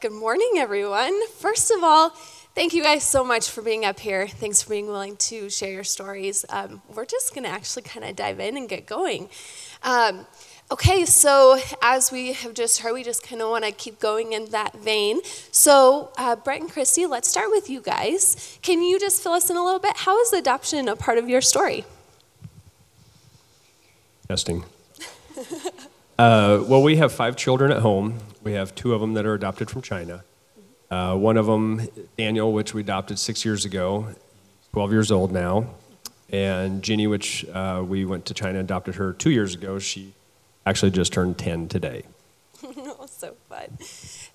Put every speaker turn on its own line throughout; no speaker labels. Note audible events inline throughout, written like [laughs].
good morning, everyone. First of all, thank you guys so much for being up here. Thanks for being willing to share your stories. Um, we're just going to actually kind of dive in and get going. Um, okay, so as we have just heard, we just kind of want to keep going in that vein. So, uh, Brett and Christy, let's start with you guys. Can you just fill us in a little bit? How is adoption a part of your story?
Testing. [laughs] uh, well, we have five children at home. We have two of them that are adopted from China. Uh, one of them, Daniel, which we adopted six years ago, 12 years old now. And Ginny, which uh, we went to China and adopted her two years ago. She actually just turned 10 today. [laughs]
oh, so fun.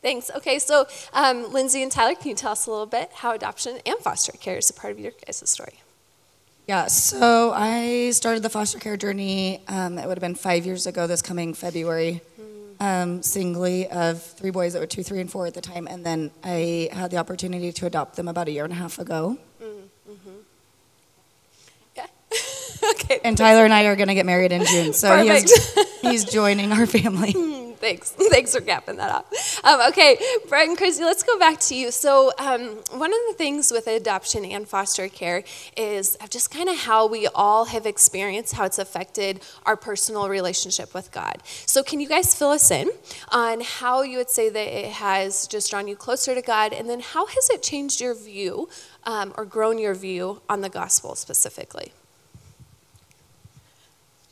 Thanks. Okay, so um, Lindsay and Tyler, can you tell us a little bit how adoption and foster care is a part of your guys' story?
Yeah, so I started the foster care journey, um, it would have been five years ago this coming February um, singly of three boys that were two, three, and four at the time, and then I had the opportunity to adopt them about a year and a half ago.
Mm-hmm. Yeah. [laughs] okay.
And Tyler and I are going to get married in June, so he is, he's joining our family. [laughs]
Thanks. [laughs] Thanks for gapping that up. Um, okay, Brett and Chrissy, let's go back to you. So, um, one of the things with adoption and foster care is just kind of how we all have experienced how it's affected our personal relationship with God. So, can you guys fill us in on how you would say that it has just drawn you closer to God, and then how has it changed your view um, or grown your view on the gospel specifically?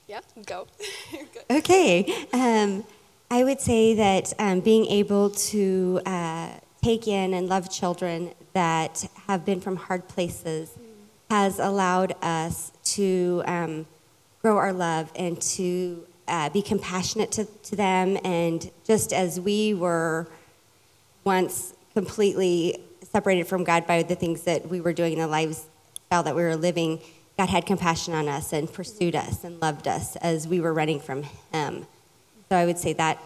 Yeah, go. [laughs]
okay. Um, I would say that um, being able to uh, take in and love children that have been from hard places has allowed us to um, grow our love and to uh, be compassionate to, to them. And just as we were once completely separated from God by the things that we were doing in the lifestyle that we were living, God had compassion on us and pursued us and loved us as we were running from Him. So I would say that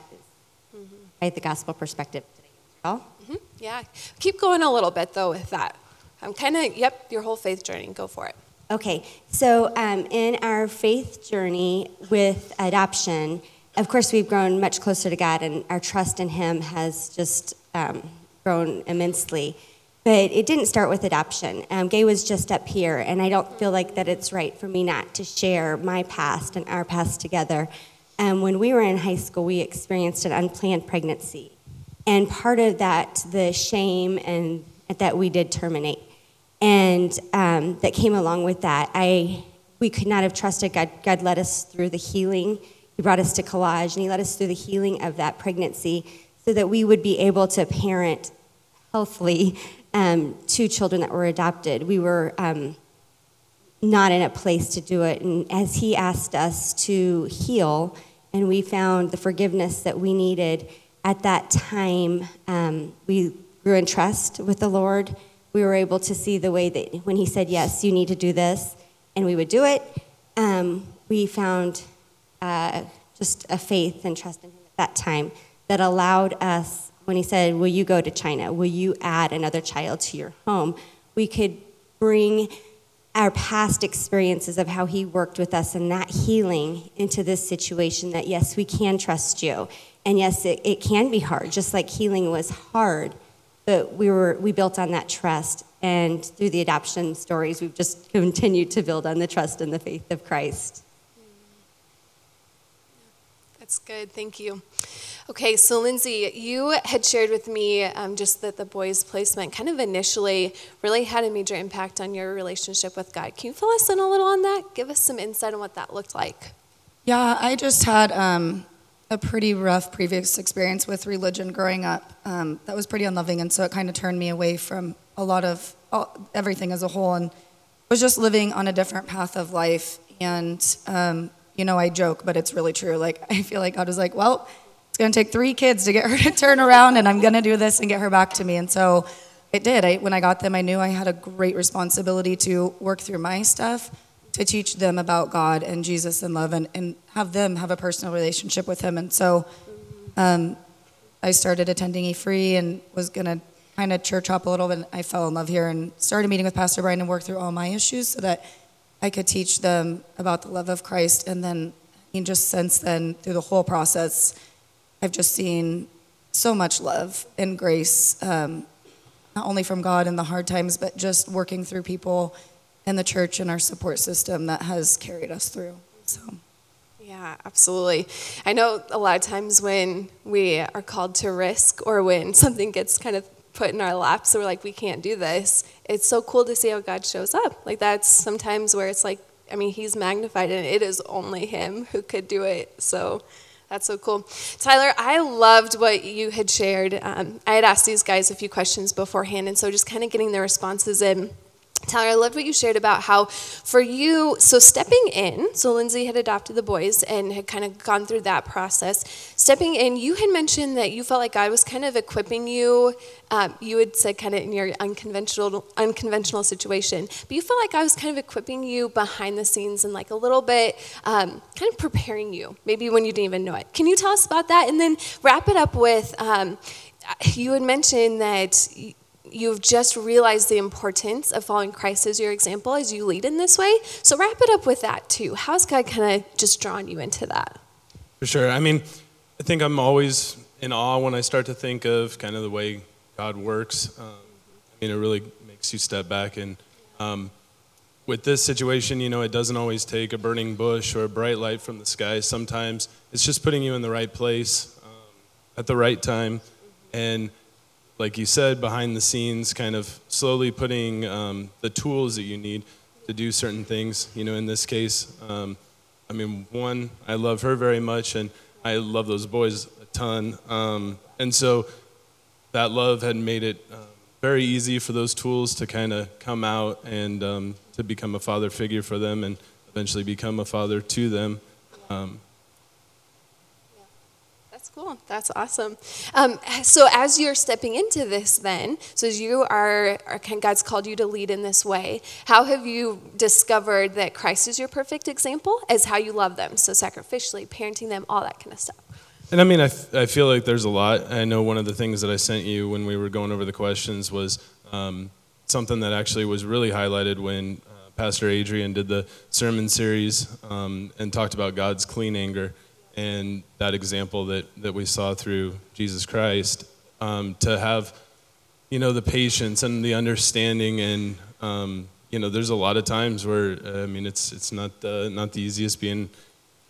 mm-hmm. the gospel perspective today.
Mm-hmm. Yeah. Keep going a little bit, though, with that. I'm kind of, yep, your whole faith journey. Go for it.
Okay. So um, in our faith journey with adoption, of course, we've grown much closer to God, and our trust in Him has just um, grown immensely. But it didn't start with adoption. Um, Gay was just up here, and I don't feel like that it's right for me not to share my past and our past together. Um, when we were in high school, we experienced an unplanned pregnancy. And part of that, the shame and that we did terminate. And um, that came along with that. I, we could not have trusted God. God led us through the healing. He brought us to collage, and He led us through the healing of that pregnancy so that we would be able to parent healthily um, two children that were adopted. We were um, not in a place to do it. And as He asked us to heal, and we found the forgiveness that we needed at that time, um, we grew in trust with the Lord. We were able to see the way that when He said, Yes, you need to do this, and we would do it, um, we found uh, just a faith and trust in Him at that time that allowed us, when He said, Will you go to China? Will you add another child to your home? We could bring our past experiences of how he worked with us and that healing into this situation that yes we can trust you. And yes it, it can be hard just like healing was hard but we were we built on that trust. And through the adoption stories we've just continued to build on the trust and the faith of christ
that's good thank you Okay, so Lindsay, you had shared with me um, just that the boys' placement kind of initially really had a major impact on your relationship with God. Can you fill us in a little on that? Give us some insight on what that looked like.
Yeah, I just had um, a pretty rough previous experience with religion growing up. Um, that was pretty unloving, and so it kind of turned me away from a lot of all, everything as a whole, and was just living on a different path of life. And um, you know, I joke, but it's really true. Like [laughs] I feel like God was like, well it's going to take three kids to get her [laughs] to turn around, and I'm going to do this and get her back to me. And so it did. I, when I got them, I knew I had a great responsibility to work through my stuff, to teach them about God and Jesus and love, and, and have them have a personal relationship with Him. And so um, I started attending E Free and was going to kind of church hop a little bit. I fell in love here and started meeting with Pastor Brian and worked through all my issues so that I could teach them about the love of Christ. And then, just since then, through the whole process, I've just seen so much love and grace, um, not only from God in the hard times, but just working through people and the church and our support system that has carried us through. So.
Yeah, absolutely. I know a lot of times when we are called to risk or when [laughs] something gets kind of put in our laps, so we're like, we can't do this. It's so cool to see how God shows up. Like, that's sometimes where it's like, I mean, He's magnified, and it is only Him who could do it. So that's so cool. Tyler, I loved what you had shared. Um, I had asked these guys a few questions beforehand, and so just kind of getting their responses in. Tyler, I loved what you shared about how for you, so stepping in, so Lindsay had adopted the boys and had kind of gone through that process. Stepping in, you had mentioned that you felt like God was kind of equipping you. Um, you had said kind of in your unconventional, unconventional situation, but you felt like God was kind of equipping you behind the scenes and like a little bit um, kind of preparing you, maybe when you didn't even know it. Can you tell us about that? And then wrap it up with um, you had mentioned that you've just realized the importance of following Christ as your example as you lead in this way. So wrap it up with that too. How's God kind of just drawn you into that?
For sure. I mean, I think I'm always in awe when I start to think of kind of the way God works. Um, I mean, it really makes you step back. And um, with this situation, you know, it doesn't always take a burning bush or a bright light from the sky. Sometimes it's just putting you in the right place um, at the right time. And like you said, behind the scenes, kind of slowly putting um, the tools that you need to do certain things. You know, in this case, um, I mean, one, I love her very much, and I love those boys a ton. Um, and so that love had made it uh, very easy for those tools to kind of come out and um, to become a father figure for them and eventually become a father to them. Um,
Cool. That's awesome. Um, so, as you're stepping into this, then, so as you are, are, God's called you to lead in this way, how have you discovered that Christ is your perfect example as how you love them? So, sacrificially, parenting them, all that kind of stuff.
And I mean, I, f- I feel like there's a lot. I know one of the things that I sent you when we were going over the questions was um, something that actually was really highlighted when uh, Pastor Adrian did the sermon series um, and talked about God's clean anger and that example that, that we saw through Jesus Christ, um, to have, you know, the patience and the understanding and, um, you know, there's a lot of times where, uh, I mean, it's, it's not, uh, not the easiest being,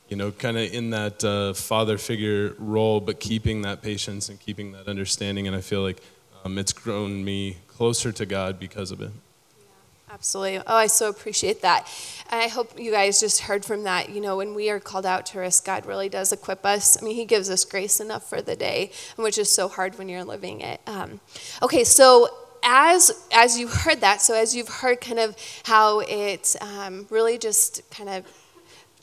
you know, kind of in that uh, father figure role, but keeping that patience and keeping that understanding. And I feel like um, it's grown me closer to God because of it.
Absolutely. Oh, I so appreciate that. And I hope you guys just heard from that. You know, when we are called out to risk, God really does equip us. I mean, He gives us grace enough for the day, which is so hard when you're living it. Um, okay, so as as you heard that, so as you've heard kind of how it um, really just kind of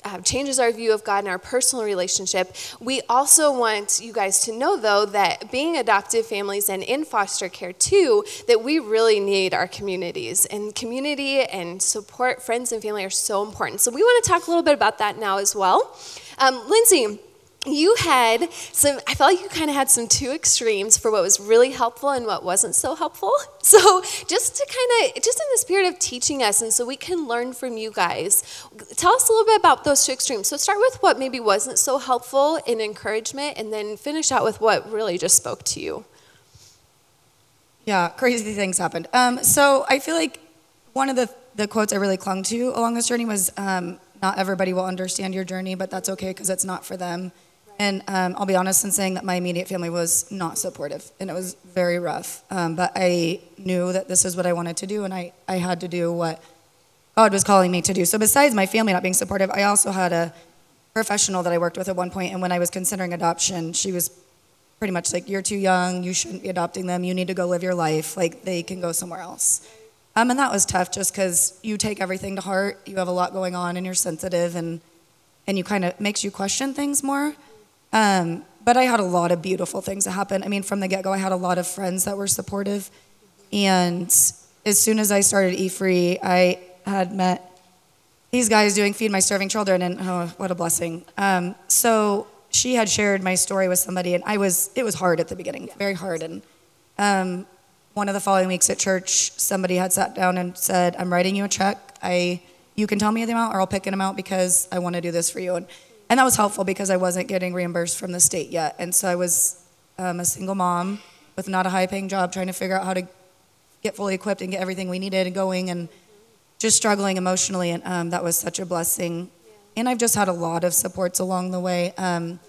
uh, changes our view of God and our personal relationship. We also want you guys to know, though, that being adoptive families and in foster care too, that we really need our communities. And community and support, friends and family are so important. So we want to talk a little bit about that now as well. Um, Lindsay, you had some i felt like you kind of had some two extremes for what was really helpful and what wasn't so helpful. [laughs] So just to kind of just in the spirit of teaching us and so we can learn from you guys tell us a little bit about those two extremes. So start with what maybe wasn't so helpful in encouragement and then finish out with what really just spoke to you.
Yeah crazy things happened. Um, so i feel like one of the, the quotes i really clung to along this journey was um, not everybody will understand your journey but that's okay because it's not for them and um, I'll be honest in saying that my immediate family was not supportive, and it was very rough. Um, but I knew that this is what I wanted to do, and I, I had to do what God was calling me to do. So, besides my family not being supportive, I also had a professional that I worked with at one point, and when I was considering adoption, she was pretty much like, You're too young, you shouldn't be adopting them, you need to go live your life, like, they can go somewhere else. Um, and that was tough just because you take everything to heart, you have a lot going on, and you're sensitive, and, and you kind of makes you question things more. Um, but I had a lot of beautiful things that happened. I mean, from the get go, I had a lot of friends that were supportive. And as soon as I started E Free, I had met these guys doing Feed My Starving Children, and oh, what a blessing. Um, so she had shared my story with somebody, and I was, it was hard at the beginning, very hard. And um, one of the following weeks at church, somebody had sat down and said, I'm writing you a check. I, you can tell me the amount, or I'll pick an amount because I want to do this for you. And and that was helpful because I wasn't getting reimbursed from the state yet. And so I was um, a single mom with not a high paying job, trying to figure out how to get fully equipped and get everything we needed and going and just struggling emotionally. And um, that was such a blessing. And I've just had a lot of supports along the way. Um,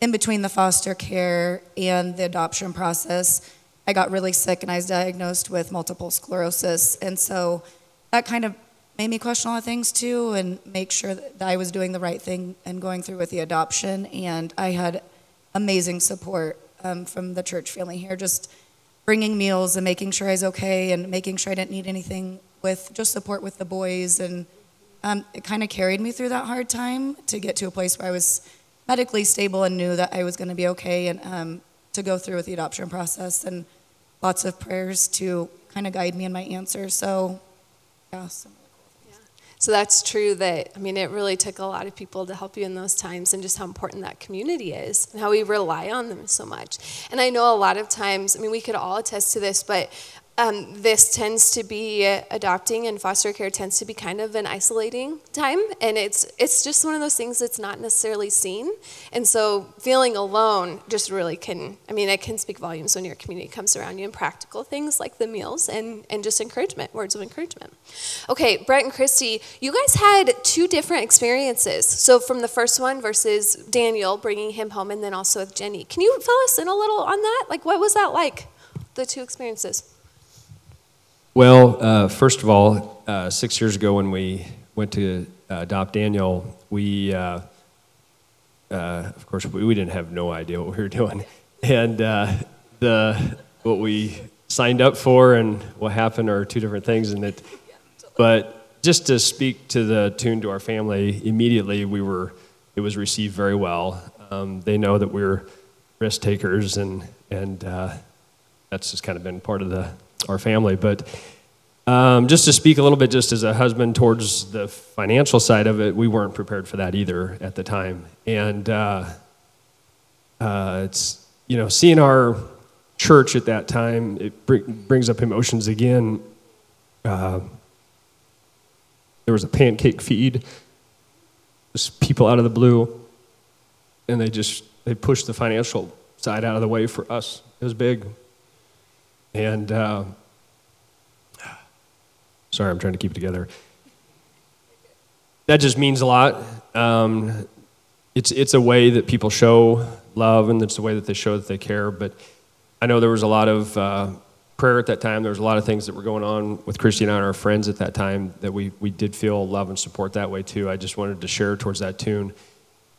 in between the foster care and the adoption process, I got really sick and I was diagnosed with multiple sclerosis. And so that kind of made me question a lot of things too and make sure that I was doing the right thing and going through with the adoption. And I had amazing support um, from the church family here, just bringing meals and making sure I was okay and making sure I didn't need anything with just support with the boys. And um, it kind of carried me through that hard time to get to a place where I was medically stable and knew that I was going to be okay and um, to go through with the adoption process and lots of prayers to kind of guide me in my answer. So, yeah. So.
So that's true that, I mean, it really took a lot of people to help you in those times and just how important that community is and how we rely on them so much. And I know a lot of times, I mean, we could all attest to this, but um, this tends to be uh, adopting and foster care tends to be kind of an isolating time and it's it's just one of those things that's not necessarily seen. And so feeling alone just really can i mean it can speak volumes when your community comes around you and practical things like the meals and and just encouragement words of encouragement. Okay brett and christy you guys had two different experiences. So from the first one versus daniel bringing him home and then also with jenny. Can you fill us in a little on that? Like what was that like the two experiences
well, uh, first of all, uh, six years ago when we went to uh, adopt Daniel, we, uh, uh, of course, we, we, didn't have no idea what we were doing, [laughs] and uh, the what we signed up for and what happened are two different things. And it, but just to speak to the tune to our family, immediately we were, it was received very well. Um, they know that we're risk takers, and and that's just kind of been part of the our family. But um, just to speak a little bit, just as a husband towards the financial side of it, we weren't prepared for that either at the time. And uh, uh, it's, you know, seeing our church at that time, it br- brings up emotions again. Uh, there was a pancake feed, just people out of the blue, and they just they pushed the financial side out of the way for us. It was big. And uh, sorry, I'm trying to keep it together. That just means a lot. Um, it's, it's a way that people show love, and it's a way that they show that they care. But I know there was a lot of uh, prayer at that time. There was a lot of things that were going on with Christy and I and our friends at that time that we, we did feel love and support that way too. I just wanted to share towards that tune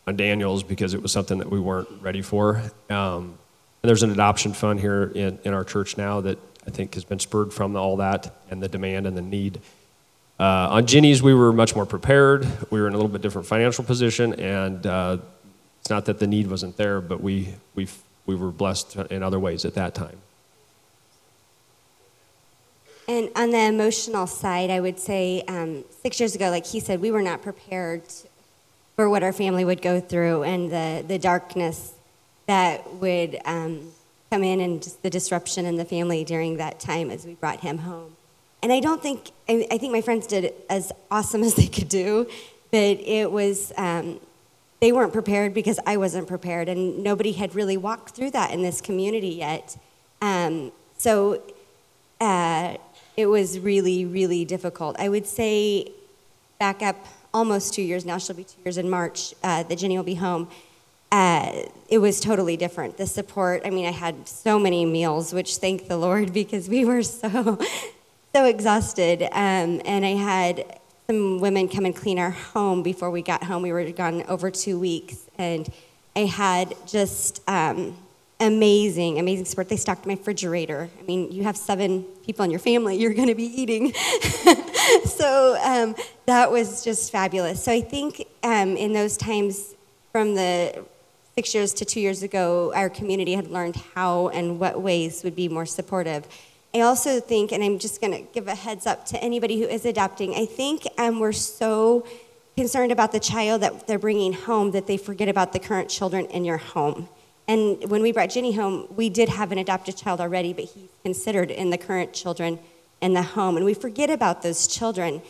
on Daniels because it was something that we weren't ready for. Um, and there's an adoption fund here in, in our church now that I think has been spurred from all that and the demand and the need. Uh, on Ginny's, we were much more prepared. We were in a little bit different financial position, and uh, it's not that the need wasn't there, but we, we, we were blessed in other ways at that time.
And on the emotional side, I would say um, six years ago, like he said, we were not prepared for what our family would go through and the, the darkness that would um, come in and just the disruption in the family during that time as we brought him home. And I don't think, I, I think my friends did as awesome [laughs] as they could do, but it was, um, they weren't prepared because I wasn't prepared, and nobody had really walked through that in this community yet. Um, so uh, it was really, really difficult. I would say back up almost two years now, she'll be two years in March, uh, that Jenny will be home uh, it was totally different. The support, I mean, I had so many meals, which thank the Lord [laughs] because we were so, so exhausted. Um, and I had some women come and clean our home before we got home. We were gone over two weeks. And I had just um, amazing, amazing support. They stocked my refrigerator. I mean, you have seven people in your family, you're going to be eating. [laughs] so um, that was just fabulous. So I think um, in those times, from the six years to two years ago, our community had learned how and what ways would be more supportive. I also think, and I'm just going to give a heads up to anybody who is adopting, I think um, we're so concerned about the child that they're bringing home that they forget about the current children in your home. And when we brought Ginny home, we did have an adopted child already, but he's considered in the current children in the home. And we forget about those children.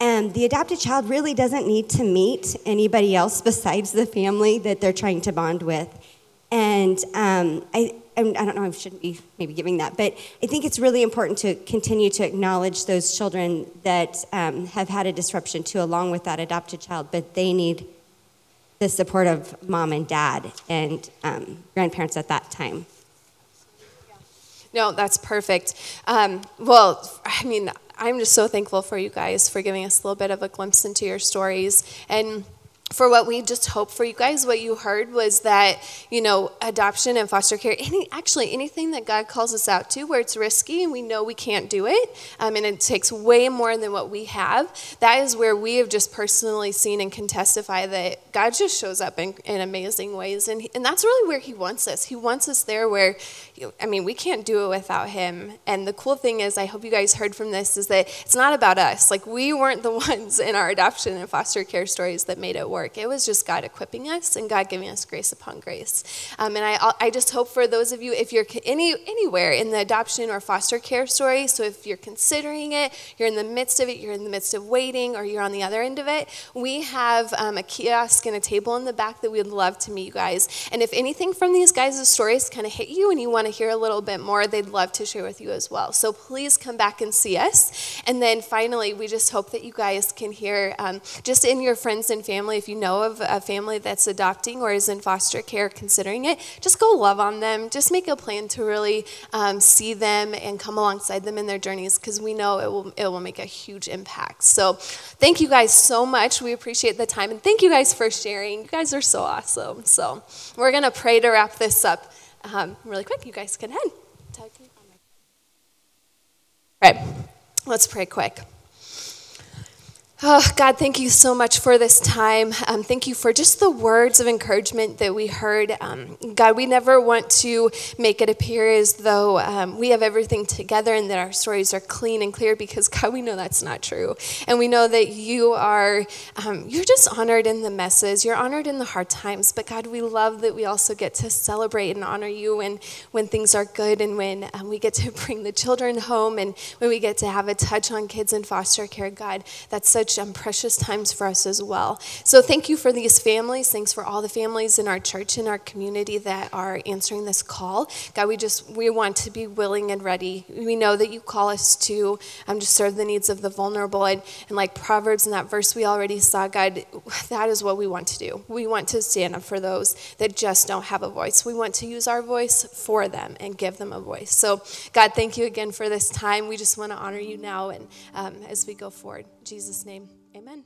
And the adopted child really doesn't need to meet anybody else besides the family that they're trying to bond with. And um, I, I don't know, I shouldn't be maybe giving that, but I think it's really important to continue to acknowledge those children that um, have had a disruption too, along with that adopted child, but they need the support of mom and dad and um, grandparents at that time.
No, that's perfect. Um, well, I mean, I'm just so thankful for you guys for giving us a little bit of a glimpse into your stories. And for what we just hope for you guys what you heard was that you know adoption and foster care any actually anything that god calls us out to where it's risky and we know we can't do it um, and it takes way more than what we have that is where we have just personally seen and can testify that god just shows up in, in amazing ways. And, and that's really where he wants us. He wants us there where i mean we can't do it without him. And the cool thing is i hope you guys heard from this is that it's not about us. Like we weren't the [laughs] ones in our adoption and foster care stories that made it work work. It was just God equipping us and God giving us grace upon grace. Um, and I, I just hope for those of you, if you're any, anywhere in the adoption or foster care story, so if you're considering it, you're in the midst of it, you're in the midst of waiting, or you're on the other end of it, we have um, a kiosk and a table in the back that we'd love to meet you guys. And if anything from these guys' stories kind of hit you and you want to hear a little bit more, they'd love to share with you as well. So please come back and see us. And then finally, we just hope that you guys can hear um, just in your friends and family, if you know of a family that's adopting or is in foster care considering it, just go love on them. Just make a plan to really um, see them and come alongside them in their journeys because we know it will, it will make a huge impact. So thank you guys so much. We appreciate the time. And thank you guys for sharing. You guys are so awesome. So we're going to pray to wrap this up um, really quick. You guys can head. Right, let's pray quick. Oh, God, thank you so much for this time. Um, thank you for just the words of encouragement that we heard. Um, God, we never want to make it appear as though um, we have everything together and that our stories are clean and clear because, God, we know that's not true. And we know that you are, um, you're just honored in the messes. You're honored in the hard times. But, God, we love that we also get to celebrate and honor you when, when things are good and when um, we get to [laughs] bring the children home and when we get to have a touch on kids in foster care. God, that's such um, precious times for us as well. So thank you for these families. Thanks for all the families in our church and our community that are answering this call. God, we just we want to be willing and ready. We know that you call us to um, just serve the needs of the vulnerable. And, and like Proverbs in that verse we already saw, God, that is what we want to do. We want to stand up for those that just don't have a voice. We want to use our voice for them and give them a voice. So, God, thank you again for this time. We just want to honor you now and um, as we go forward. Jesus' name. Amen.